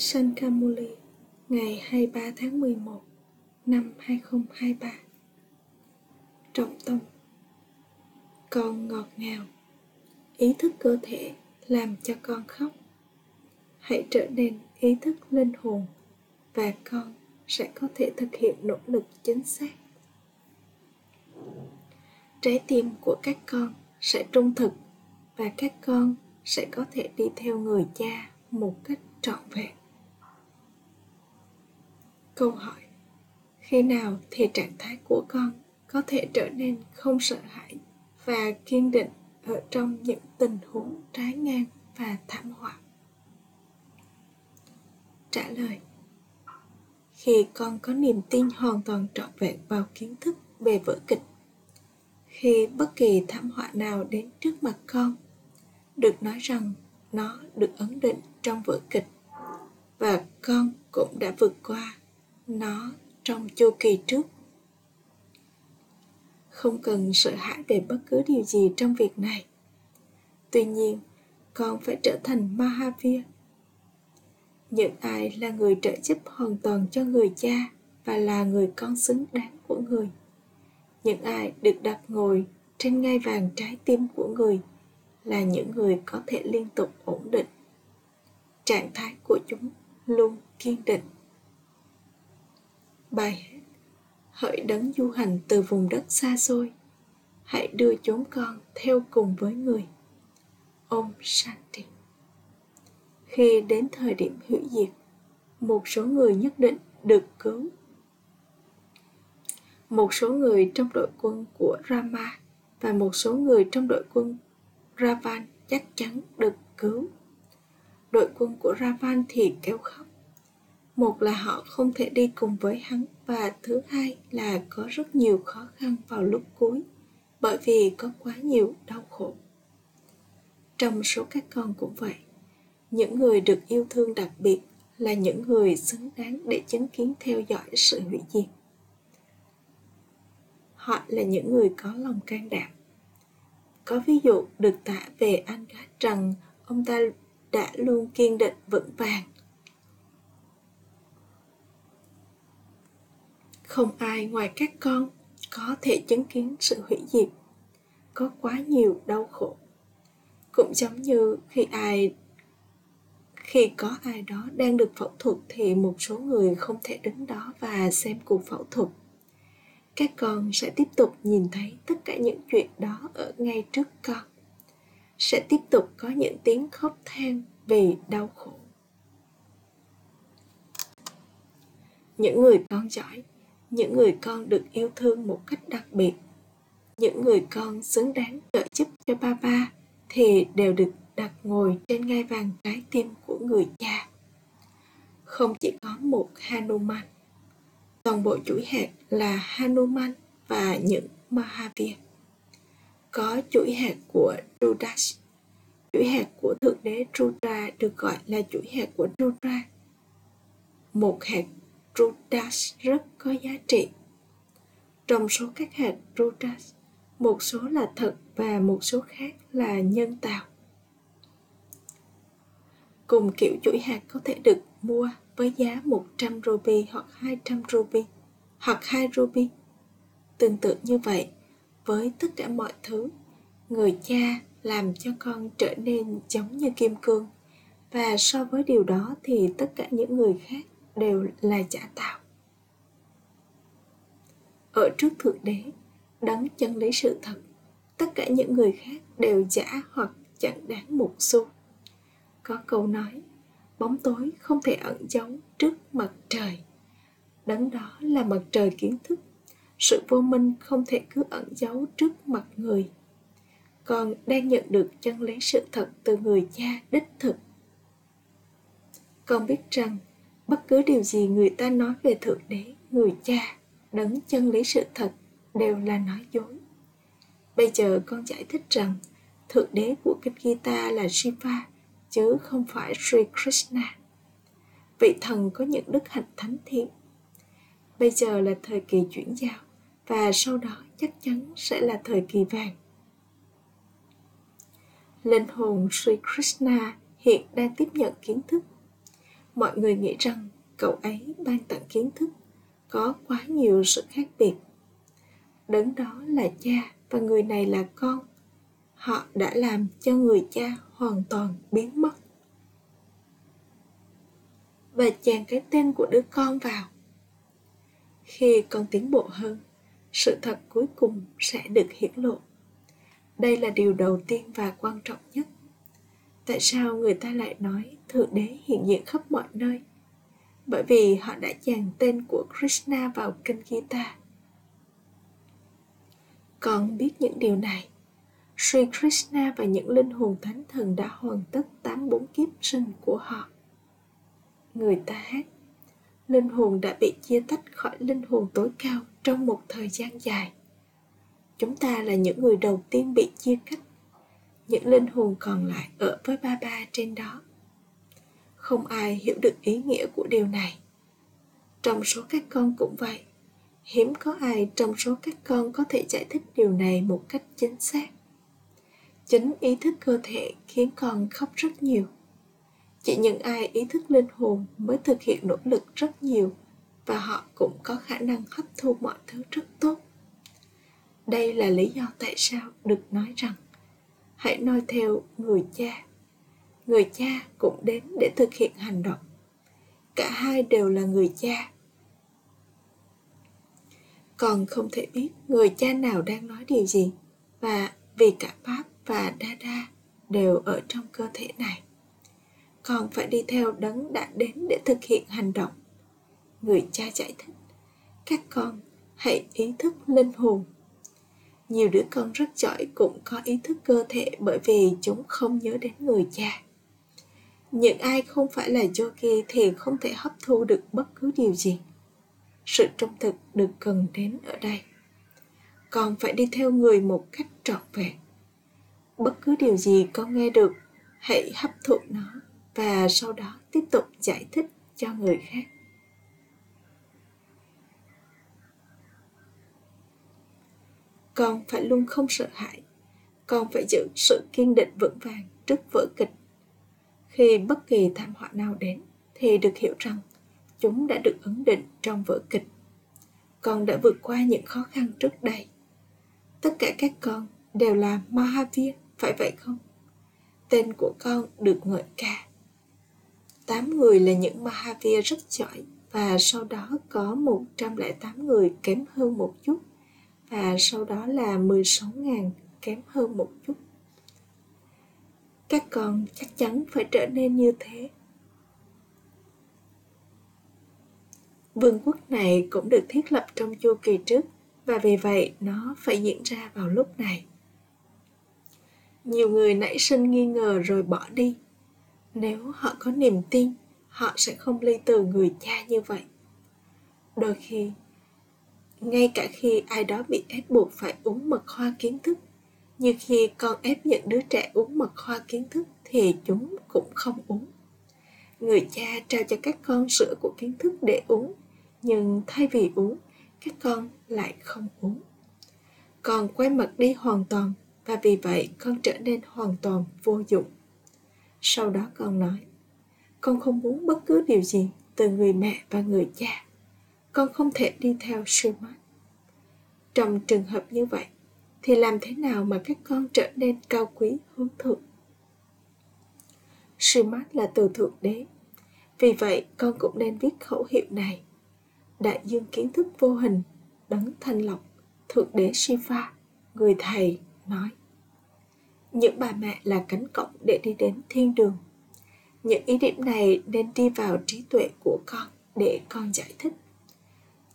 Sankamuli ngày 23 tháng 11 năm 2023 Trọng tâm Con ngọt ngào, Ý thức cơ thể làm cho con khóc. Hãy trở nên ý thức linh hồn và con sẽ có thể thực hiện nỗ lực chính xác. Trái tim của các con sẽ trung thực và các con sẽ có thể đi theo người cha một cách trọn vẹn câu hỏi, khi nào thì trạng thái của con có thể trở nên không sợ hãi và kiên định ở trong những tình huống trái ngang và thảm họa? Trả lời, khi con có niềm tin hoàn toàn trọn vẹn vào kiến thức về vở kịch, khi bất kỳ thảm họa nào đến trước mặt con, được nói rằng nó được ấn định trong vở kịch và con cũng đã vượt qua nó trong chu kỳ trước. Không cần sợ hãi về bất cứ điều gì trong việc này. Tuy nhiên, con phải trở thành mahavir. Những ai là người trợ giúp hoàn toàn cho người cha và là người con xứng đáng của người. Những ai được đặt ngồi trên ngai vàng trái tim của người là những người có thể liên tục ổn định. Trạng thái của chúng luôn kiên định bài hỡi đấng du hành từ vùng đất xa xôi, hãy đưa chúng con theo cùng với người ông Shanti khi đến thời điểm hủy diệt, một số người nhất định được cứu một số người trong đội quân của Rama và một số người trong đội quân Ravan chắc chắn được cứu. Đội quân của Ravan thì kéo khóc. Một là họ không thể đi cùng với hắn và thứ hai là có rất nhiều khó khăn vào lúc cuối bởi vì có quá nhiều đau khổ. Trong số các con cũng vậy, những người được yêu thương đặc biệt là những người xứng đáng để chứng kiến theo dõi sự hủy diệt họ là những người có lòng can đảm có ví dụ được tả về anh gác rằng ông ta đã luôn kiên định vững vàng không ai ngoài các con có thể chứng kiến sự hủy diệt. Có quá nhiều đau khổ. Cũng giống như khi ai, khi có ai đó đang được phẫu thuật thì một số người không thể đứng đó và xem cuộc phẫu thuật. Các con sẽ tiếp tục nhìn thấy tất cả những chuyện đó ở ngay trước con. Sẽ tiếp tục có những tiếng khóc than vì đau khổ. Những người con giỏi những người con được yêu thương một cách đặc biệt những người con xứng đáng trợ giúp cho ba ba thì đều được đặt ngồi trên ngai vàng trái tim của người cha không chỉ có một hanuman, toàn bộ chuỗi hạt là Hanuman và những Mahavir. Có chuỗi hạt của Rudrash. Chuỗi hạt của Thượng đế Rudra được gọi là chuỗi hạt của Rudra. Một hạt Rudas rất có giá trị. Trong số các hạt Rudas, một số là thật và một số khác là nhân tạo. Cùng kiểu chuỗi hạt có thể được mua với giá 100 ruby hoặc 200 ruby hoặc 2 ruby. Tương tự như vậy, với tất cả mọi thứ, người cha làm cho con trở nên giống như kim cương và so với điều đó thì tất cả những người khác đều là giả tạo. Ở trước Thượng Đế, đấng chân lý sự thật, tất cả những người khác đều giả hoặc chẳng đáng một xu. Có câu nói, bóng tối không thể ẩn giấu trước mặt trời đấng đó là mặt trời kiến thức sự vô minh không thể cứ ẩn giấu trước mặt người con đang nhận được chân lý sự thật từ người cha đích thực con biết rằng bất cứ điều gì người ta nói về thượng đế, người cha, đấng chân lý sự thật đều là nói dối bây giờ con giải thích rằng thượng đế của kinh gita là shiva, chứ không phải Sri Krishna. Vị thần có những đức hạnh thánh thiện. Bây giờ là thời kỳ chuyển giao, và sau đó chắc chắn sẽ là thời kỳ vàng. Linh hồn Sri Krishna hiện đang tiếp nhận kiến thức mọi người nghĩ rằng cậu ấy ban tặng kiến thức có quá nhiều sự khác biệt. Đấng đó là cha và người này là con. Họ đã làm cho người cha hoàn toàn biến mất. Và chàng cái tên của đứa con vào. Khi con tiến bộ hơn, sự thật cuối cùng sẽ được hiển lộ. Đây là điều đầu tiên và quan trọng nhất tại sao người ta lại nói thượng đế hiện diện khắp mọi nơi bởi vì họ đã dàn tên của krishna vào kinh gita con biết những điều này Sri Krishna và những linh hồn thánh thần đã hoàn tất tám bốn kiếp sinh của họ. Người ta hát, linh hồn đã bị chia tách khỏi linh hồn tối cao trong một thời gian dài. Chúng ta là những người đầu tiên bị chia cách. Những linh hồn còn lại ở với ba ba trên đó. Không ai hiểu được ý nghĩa của điều này. Trong số các con cũng vậy. Hiếm có ai trong số các con có thể giải thích điều này một cách chính xác chính ý thức cơ thể khiến con khóc rất nhiều chỉ những ai ý thức linh hồn mới thực hiện nỗ lực rất nhiều và họ cũng có khả năng hấp thu mọi thứ rất tốt đây là lý do tại sao được nói rằng hãy noi theo người cha người cha cũng đến để thực hiện hành động cả hai đều là người cha còn không thể biết người cha nào đang nói điều gì và vì cả Pháp và Dada đều ở trong cơ thể này. Còn phải đi theo đấng đã đến để thực hiện hành động. Người cha giải thích, các con hãy ý thức linh hồn. Nhiều đứa con rất giỏi cũng có ý thức cơ thể bởi vì chúng không nhớ đến người cha. Những ai không phải là yogi thì không thể hấp thu được bất cứ điều gì. Sự trung thực được cần đến ở đây. Còn phải đi theo người một cách trọn vẹn bất cứ điều gì con nghe được, hãy hấp thụ nó và sau đó tiếp tục giải thích cho người khác con phải luôn không sợ hãi. Con phải giữ sự kiên định vững vàng trước vở kịch. Khi bất kỳ thảm họa nào đến, thì được hiểu rằng chúng đã được ấn định trong vở kịch. Con đã vượt qua những khó khăn trước đây. Tất cả các con đều là mahavir, phải vậy không? Tên của con được ngợi ca. Tám người là những Mahavir rất giỏi và sau đó có 108 người kém hơn một chút và sau đó là 16.000 kém hơn một chút. Các con chắc chắn phải trở nên như thế. Vương quốc này cũng được thiết lập trong chu kỳ trước, và vì vậy nó phải diễn ra vào lúc này nhiều người nảy sinh nghi ngờ rồi bỏ đi nếu họ có niềm tin, họ sẽ không ly từ người cha như vậy đôi khi ngay cả khi ai đó bị ép buộc phải uống mật hoa kiến thức như khi con ép những đứa trẻ uống mật hoa kiến thức thì chúng cũng không uống. Người cha trao cho các con sữa của kiến thức để uống, nhưng thay vì uống, các con lại không uống. Con quay mặt đi hoàn toàn và vì vậy con trở nên hoàn toàn vô dụng. Sau đó con nói, con không muốn bất cứ điều gì từ người mẹ và người cha con không thể đi theo Schumann. Trong trường hợp như vậy, thì làm thế nào mà các con trở nên cao quý hướng thượng? Schumann là từ thượng đế. Vì vậy, con cũng nên viết khẩu hiệu này. Đại dương kiến thức vô hình, đấng thanh lọc, thượng đế Shiva, người thầy nói những bà mẹ là cánh cổng để đi đến thiên đường những ý điểm này nên đi vào trí tuệ của con để con giải thích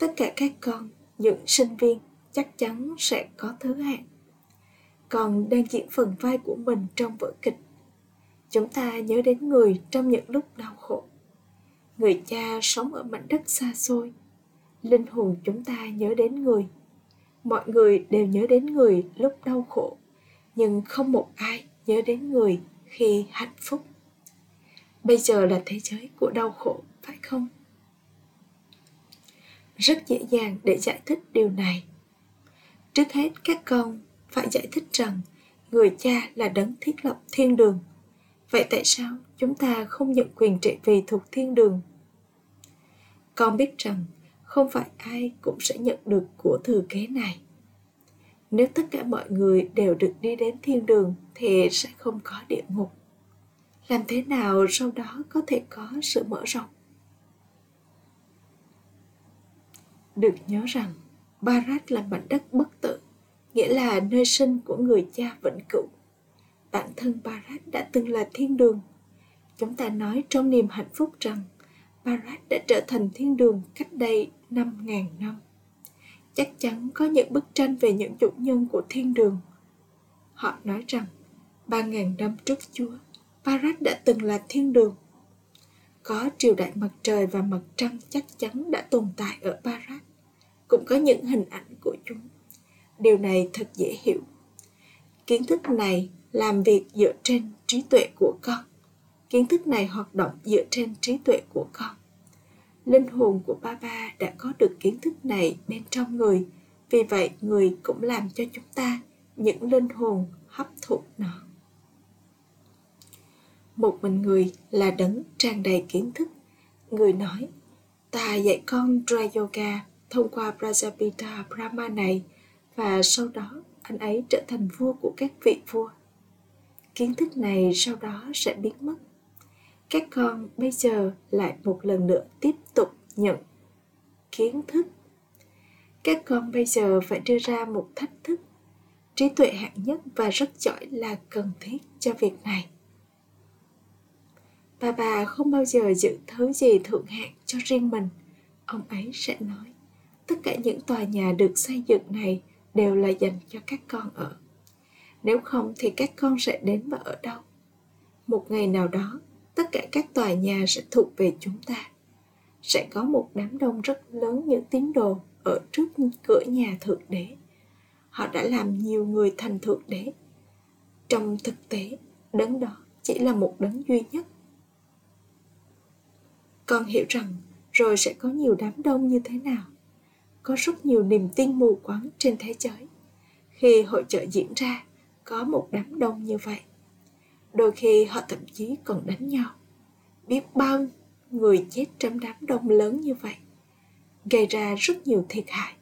tất cả các con, những sinh viên, chắc chắn sẽ có thứ hạng. Còn đang diễn phần vai của mình trong vở kịch. Chúng ta nhớ đến người trong những lúc đau khổ. Người cha sống ở mảnh đất xa xôi. Linh hồn chúng ta nhớ đến người. Mọi người đều nhớ đến người lúc đau khổ, nhưng không một ai nhớ đến người khi hạnh phúc. Bây giờ là thế giới của đau khổ, phải không? Rất dễ dàng để giải thích điều này. Trước hết, các con phải giải thích rằng người cha là đấng thiết lập thiên đường. Vậy tại sao chúng ta không nhận quyền trị vì thuộc thiên đường? Con biết rằng không phải ai cũng sẽ nhận được của thừa kế này. Nếu tất cả mọi người đều được đi đến thiên đường thì sẽ không có địa ngục. Làm thế nào sau đó có thể có sự mở rộng? Được nhớ rằng barat là mảnh đất bất tử nghĩa là nơi sinh của người cha vĩnh cửu bản thân barat đã từng là thiên đường chúng ta nói trong niềm hạnh phúc rằng barat đã trở thành thiên đường cách đây 5.000 năm chắc chắn có những bức tranh về những chủ nhân của thiên đường. Họ nói rằng, ba ngàn năm trước Chúa, Barat đã từng là thiên đường. Có triều đại mặt trời và mặt trăng chắc chắn đã tồn tại ở Barat, Cũng có những hình ảnh của chúng. Điều này thật dễ hiểu. Kiến thức này làm việc dựa trên trí tuệ của con. Kiến thức này hoạt động dựa trên trí tuệ của con linh hồn của ba ba đã có được kiến thức này bên trong người vì vậy người cũng làm cho chúng ta những linh hồn hấp thụ nó một mình người là đấng tràn đầy kiến thức. Người nói, ta dạy con dry yoga thông qua prajapita brahma này, và sau đó anh ấy trở thành vua của các vị vua. Kiến thức này sau đó sẽ biến mất. Các con bây giờ lại một lần nữa tiếp tục nhận kiến thức. Các con bây giờ phải đưa ra một thách thức. Trí tuệ hạng nhất và rất giỏi là cần thiết cho việc này và bà không bao giờ giữ thứ gì thượng hạng cho riêng mình. Ông ấy sẽ nói, tất cả những tòa nhà được xây dựng này đều là dành cho các con ở. Nếu không thì các con sẽ đến và ở đâu? Một ngày nào đó, tất cả các tòa nhà sẽ thuộc về chúng ta. Sẽ có một đám đông rất lớn những tín đồ ở trước cửa nhà thượng đế. Họ đã làm nhiều người thành thượng đế. Trong thực tế, đấng đó chỉ là một đấng duy nhất con hiểu rằng rồi sẽ có nhiều đám đông như thế nào. Có rất nhiều niềm tin mù quáng trên thế giới. Khi hội trợ diễn ra, có một đám đông như vậy. Đôi khi họ thậm chí còn đánh nhau. Biết bao người chết trong đám đông lớn như vậy, gây ra rất nhiều thiệt hại.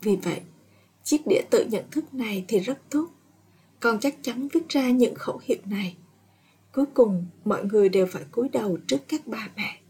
Vì vậy, chiếc đĩa tự nhận thức này thì rất tốt. Con chắc chắn viết ra những khẩu hiệu này cuối cùng, mọi người đều phải cúi đầu trước các bà mẹ.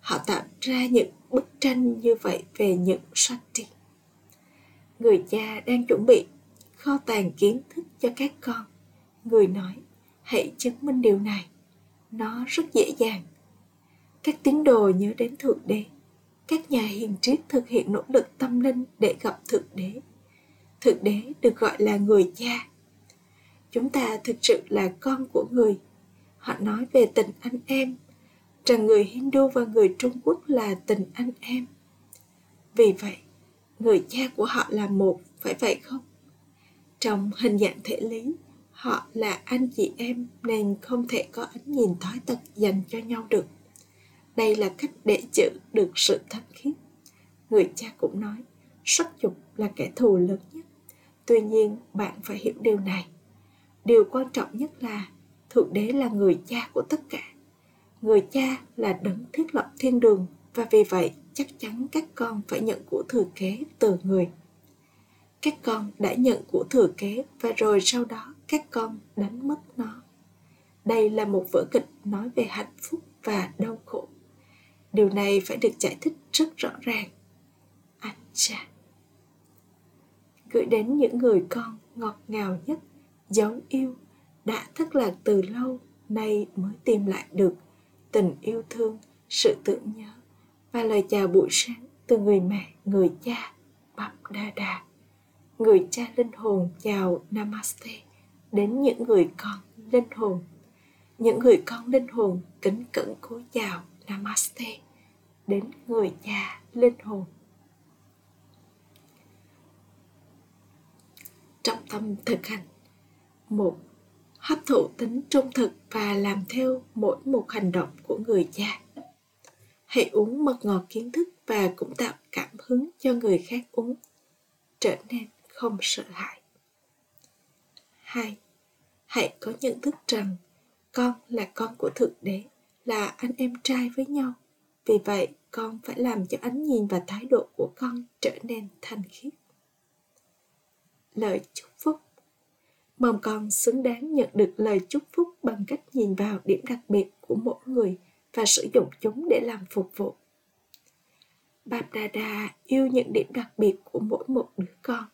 Họ tạo ra những bức tranh như vậy về những sati người cha đang chuẩn bị kho tàng kiến thức cho các con. Người nói, hãy chứng minh điều này. Nó rất dễ dàng. Các tín đồ nhớ đến thượng đế. Các nhà hiền triết thực hiện nỗ lực tâm linh để gặp thượng đế. Thượng đế được gọi là người cha. Chúng ta thực sự là con của người họ nói về tình anh em. Rằng người hindu và người trung quốc là tình anh em. Vì vậy, người cha của họ là một, phải vậy không? Trong hình dạng thể lý, họ là anh chị em nên không thể có ánh nhìn thói tật dành cho nhau được. Đây là cách để giữ được sự thân khiết. Người cha cũng nói, sắc dục là kẻ thù lớn nhất. Tuy nhiên, bạn phải hiểu điều này. Điều quan trọng nhất là thượng đế là người cha của tất cả. Người cha là đấng thiết lập thiên đường, và vì vậy chắc chắn các con phải nhận của thừa kế từ người. Các con đã nhận của thừa kế, và rồi sau đó các con đánh mất nó. Đây là một vở kịch nói về hạnh phúc và đau khổ. Điều này phải được giải thích rất rõ ràng. Anh cha. Gửi đến những người con ngọt ngào nhất, dấu yêu đã thất lạc từ lâu, nay mới tìm lại được tình yêu thương, sự tưởng nhớ và lời chào buổi sáng từ người mẹ, người cha, bắp đa đà người cha linh hồn chào namaste đến những người con linh hồn. Những người con linh hồn kính cẩn cúi chào namaste đến người cha linh hồn. Trọng tâm thực hành, một hấp thụ tính trung thực và làm theo mỗi một hành động của người cha. Hãy uống mật ngọt kiến thức và cũng tạo cảm hứng cho người khác uống trở nên không sợ hãi. Hai, hãy có nhận thức rằng con là con của thượng đế là anh em trai với nhau. Vì vậy con phải làm cho ánh nhìn và thái độ của con trở nên thanh khiết. Lời chúc phúc mong con xứng đáng nhận được lời chúc phúc bằng cách nhìn vào điểm đặc biệt của mỗi người và sử dụng chúng để làm phục vụ Bap Đà yêu những điểm đặc biệt của mỗi một đứa con.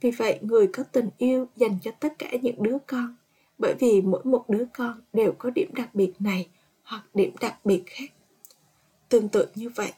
Vì vậy, người có tình yêu dành cho tất cả những đứa con, bởi vì mỗi một đứa con đều có điểm đặc biệt này hoặc điểm đặc biệt khác. Tương tự như vậy,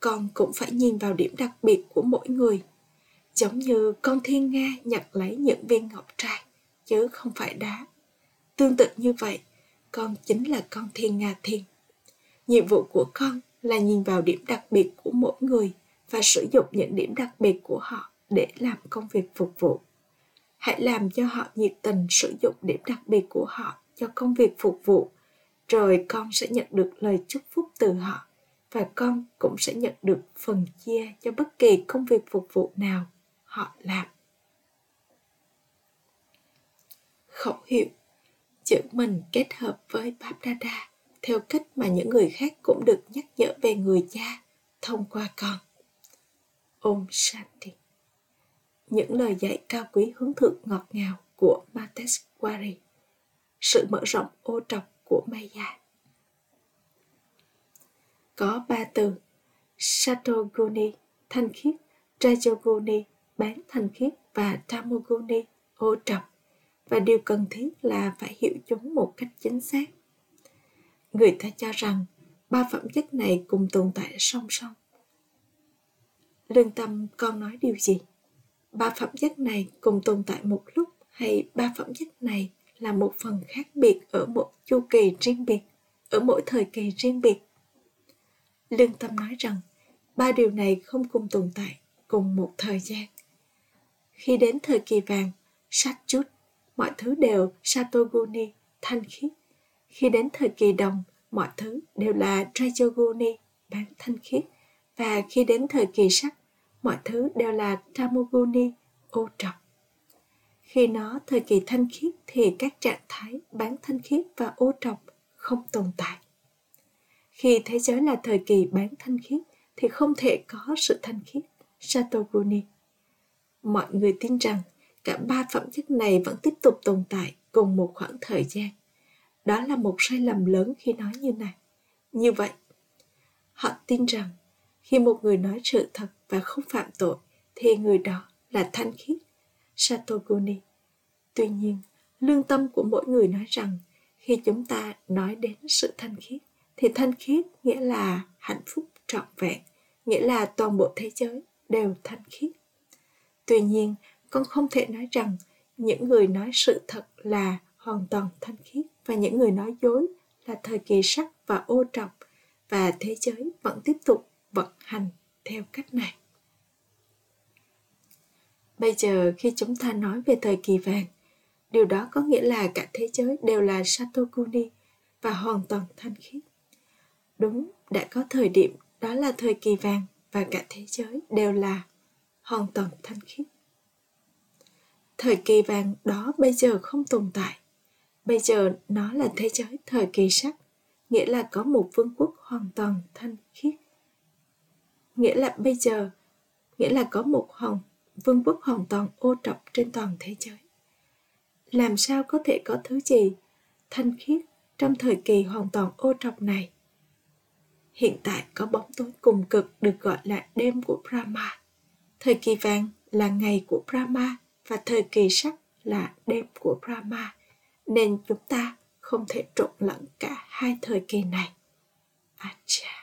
con cũng phải nhìn vào điểm đặc biệt của mỗi người. Giống như con thiên nga nhặt lấy những viên ngọc trai, chứ không phải đá. Tương tự như vậy, con chính là con thiên nga thiên. Nhiệm vụ của con là nhìn vào điểm đặc biệt của mỗi người và sử dụng những điểm đặc biệt của họ để làm công việc phục vụ hãy làm cho họ nhiệt tình sử dụng điểm đặc biệt của họ cho công việc phục vụ rồi con sẽ nhận được lời chúc phúc từ họ và con cũng sẽ nhận được phần chia cho bất kỳ công việc phục vụ nào họ làm khẩu hiệu chữ mình kết hợp với Babdada theo cách mà những người khác cũng được nhắc nhở về người cha thông qua con. Om Shanti. Những lời dạy cao quý hướng thượng ngọt ngào của Mateswari Sự mở rộng ô trọc của Maya. Có ba từ Satoguni, thanh khiết, Rajoguni, bán thanh khiết và Tamoguni, ô trọc và điều cần thiết là phải hiểu chúng một cách chính xác. Người ta cho rằng ba phẩm chất này cùng tồn tại song song. Lương tâm con nói điều gì? Ba phẩm chất này cùng tồn tại một lúc hay ba phẩm chất này là một phần khác biệt ở một chu kỳ riêng biệt, ở mỗi thời kỳ riêng biệt? Lương tâm nói rằng ba điều này không cùng tồn tại cùng một thời gian. Khi đến thời kỳ vàng, sát chút mọi thứ đều satoguni thanh khiết khi đến thời kỳ đồng, mọi thứ đều là Trajoguni, bán thanh khiết. Và khi đến thời kỳ sắc, mọi thứ đều là Tamoguni, ô trọc. Khi nó thời kỳ thanh khiết thì các trạng thái bán thanh khiết và ô trọc không tồn tại. Khi thế giới là thời kỳ bán thanh khiết thì không thể có sự thanh khiết, Satoguni. Mọi người tin rằng cả ba phẩm chất này vẫn tiếp tục tồn tại cùng một khoảng thời gian. Đó là một sai lầm lớn khi nói như này. Như vậy, họ tin rằng khi một người nói sự thật và không phạm tội, thì người đó là thanh khiết satoguni tuy nhiên, lương tâm của mỗi người nói rằng khi chúng ta nói đến sự thanh khiết, thì thanh khiết nghĩa là hạnh phúc trọn vẹn, nghĩa là toàn bộ thế giới đều thanh khiết. Tuy nhiên con không thể nói rằng những người nói sự thật là hoàn toàn thanh khiết và những người nói dối là thời kỳ sắc và ô trọc và thế giới vẫn tiếp tục vận hành theo cách này. Bây giờ khi chúng ta nói về thời kỳ vàng, điều đó có nghĩa là cả thế giới đều là Satokuni và hoàn toàn thanh khiết. Đúng, đã có thời điểm đó là thời kỳ vàng và cả thế giới đều là hoàn toàn thanh khiết. Thời kỳ vàng đó bây giờ không tồn tại Bây giờ nó là thế giới thời kỳ sắc, nghĩa là có một vương quốc hoàn toàn thanh khiết. Nghĩa là bây giờ, nghĩa là có một hồng vương quốc hoàn toàn ô trọc trên toàn thế giới. Làm sao có thể có thứ gì thanh khiết trong thời kỳ hoàn toàn ô trọc này? Hiện tại có bóng tối cùng cực được gọi là đêm của Brahma. Thời kỳ vàng là ngày của Brahma và thời kỳ sắc là đêm của Brahma, nên chúng ta không thể trộn lẫn cả hai thời kỳ này. Acha.